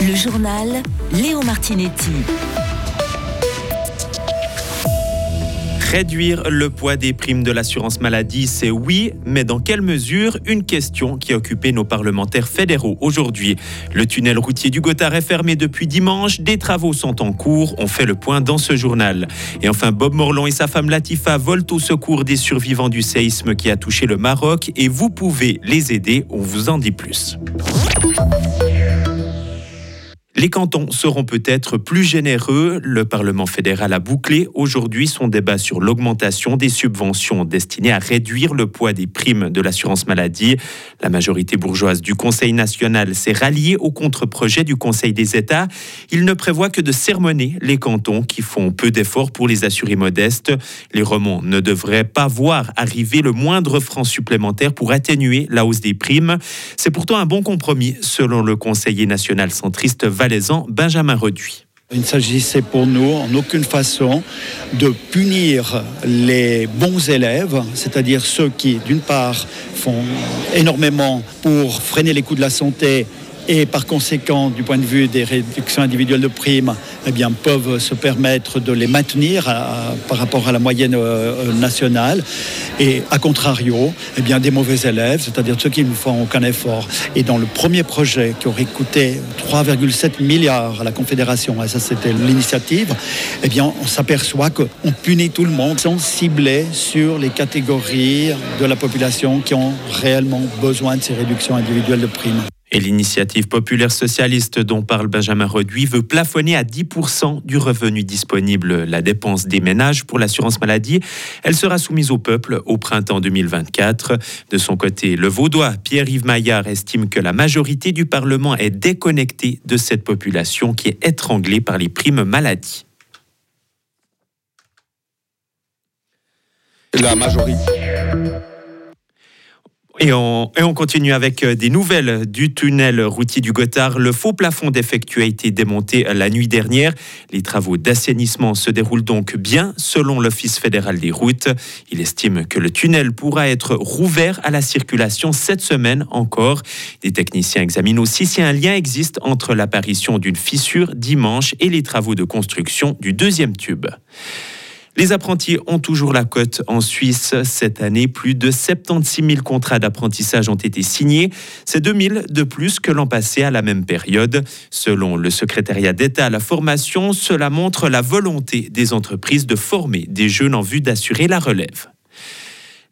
Le journal Léo Martinetti. Réduire le poids des primes de l'assurance maladie, c'est oui, mais dans quelle mesure? Une question qui a occupé nos parlementaires fédéraux aujourd'hui. Le tunnel routier du Gothard est fermé depuis dimanche, des travaux sont en cours, on fait le point dans ce journal. Et enfin, Bob Morlon et sa femme Latifa volent au secours des survivants du séisme qui a touché le Maroc et vous pouvez les aider, on vous en dit plus. Les cantons seront peut-être plus généreux. Le Parlement fédéral a bouclé aujourd'hui son débat sur l'augmentation des subventions destinées à réduire le poids des primes de l'assurance maladie. La majorité bourgeoise du Conseil national s'est ralliée au contre-projet du Conseil des États. Il ne prévoit que de sermonner les cantons qui font peu d'efforts pour les assurés modestes. Les romans ne devraient pas voir arriver le moindre franc supplémentaire pour atténuer la hausse des primes. C'est pourtant un bon compromis, selon le conseiller national centriste Benjamin Reduit. Il ne s'agissait pour nous en aucune façon de punir les bons élèves, c'est-à-dire ceux qui, d'une part, font énormément pour freiner les coûts de la santé et par conséquent, du point de vue des réductions individuelles de primes, eh bien, peuvent se permettre de les maintenir par rapport à la moyenne euh, nationale. Et à contrario, eh bien, des mauvais élèves, c'est-à-dire ceux qui ne font aucun effort. Et dans le premier projet qui aurait coûté 3,7 milliards à la Confédération, et ça c'était l'initiative, eh bien, on s'aperçoit qu'on punit tout le monde sans cibler sur les catégories de la population qui ont réellement besoin de ces réductions individuelles de primes. Et l'initiative populaire socialiste dont parle Benjamin Reduit veut plafonner à 10% du revenu disponible la dépense des ménages pour l'assurance maladie. Elle sera soumise au peuple au printemps 2024. De son côté, le vaudois Pierre-Yves Maillard estime que la majorité du Parlement est déconnectée de cette population qui est étranglée par les primes maladie. La majorité. Et on, on, continue avec euh, des nouvelles du tunnel routier du Gothard. Le faux plafond défectueux a été démonté la nuit dernière. Les travaux d'assainissement se déroulent donc bien selon l'Office fédéral des routes. Il estime que le tunnel pourra être rouvert à la circulation cette semaine encore. Des techniciens examinent aussi si un lien existe entre l'apparition d'une fissure dimanche et les travaux de construction du deuxième tube. Les apprentis ont toujours la cote en Suisse. Cette année, plus de 76 000 contrats d'apprentissage ont été signés. C'est 2 000 de plus que l'an passé à la même période. Selon le secrétariat d'État à la formation, cela montre la volonté des entreprises de former des jeunes en vue d'assurer la relève.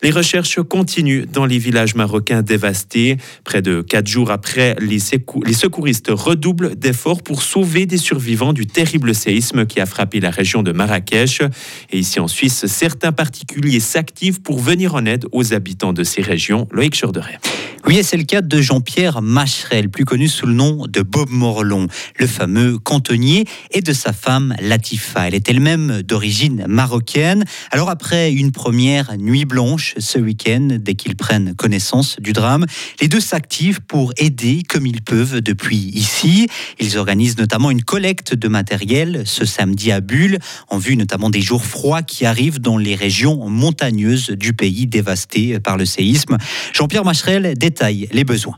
Les recherches continuent dans les villages marocains dévastés. Près de quatre jours après, les, secouristes redoublent d'efforts pour sauver des survivants du terrible séisme qui a frappé la région de Marrakech. Et ici en Suisse, certains particuliers s'activent pour venir en aide aux habitants de ces régions. Loïc Chorderet. Oui, c'est le cas de Jean-Pierre Macherel, plus connu sous le nom de Bob Morlon, le fameux cantonnier, et de sa femme Latifa. Elle est elle-même d'origine marocaine. Alors après une première nuit blanche ce week-end, dès qu'ils prennent connaissance du drame, les deux s'activent pour aider comme ils peuvent depuis ici. Ils organisent notamment une collecte de matériel ce samedi à Bulle, en vue notamment des jours froids qui arrivent dans les régions montagneuses du pays dévastées par le séisme. Jean-Pierre Macherel les besoins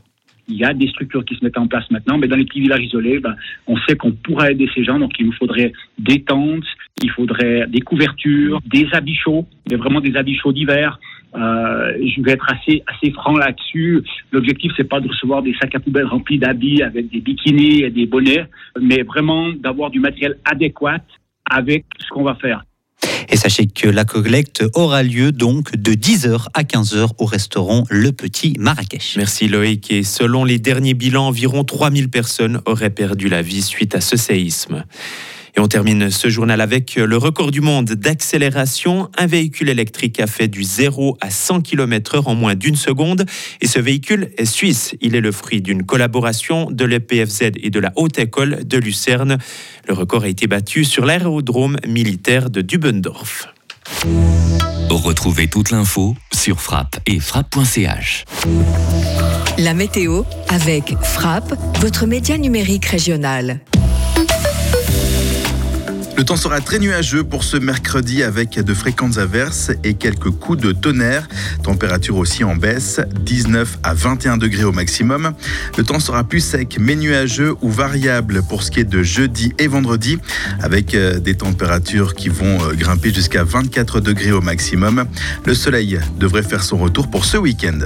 il y a des structures qui se mettent en place maintenant, mais dans les petits villages isolés, ben, on sait qu'on pourrait aider ces gens, donc il nous faudrait des tentes, il faudrait des couvertures, des habits chauds, mais vraiment des habits chauds d'hiver. Euh, je vais être assez assez franc là-dessus. L'objectif c'est pas de recevoir des sacs à poubelle remplis d'habits avec des bikinis et des bonnets, mais vraiment d'avoir du matériel adéquat avec ce qu'on va faire. Et sachez que la collecte aura lieu donc de 10h à 15h au restaurant Le Petit Marrakech. Merci Loïc. Et selon les derniers bilans, environ 3000 personnes auraient perdu la vie suite à ce séisme. Et on termine ce journal avec le record du monde d'accélération. Un véhicule électrique a fait du 0 à 100 km/h en moins d'une seconde. Et ce véhicule est suisse. Il est le fruit d'une collaboration de l'EPFZ et de la Haute École de Lucerne. Le record a été battu sur l'aérodrome militaire de Dubendorf. Retrouvez toute l'info sur frappe et frappe.ch. La météo avec Frappe, votre média numérique régional. Le temps sera très nuageux pour ce mercredi avec de fréquentes averses et quelques coups de tonnerre. Température aussi en baisse, 19 à 21 degrés au maximum. Le temps sera plus sec mais nuageux ou variable pour ce qui est de jeudi et vendredi avec euh, des températures qui vont euh, grimper jusqu'à 24 degrés au maximum. Le soleil devrait faire son retour pour ce week-end.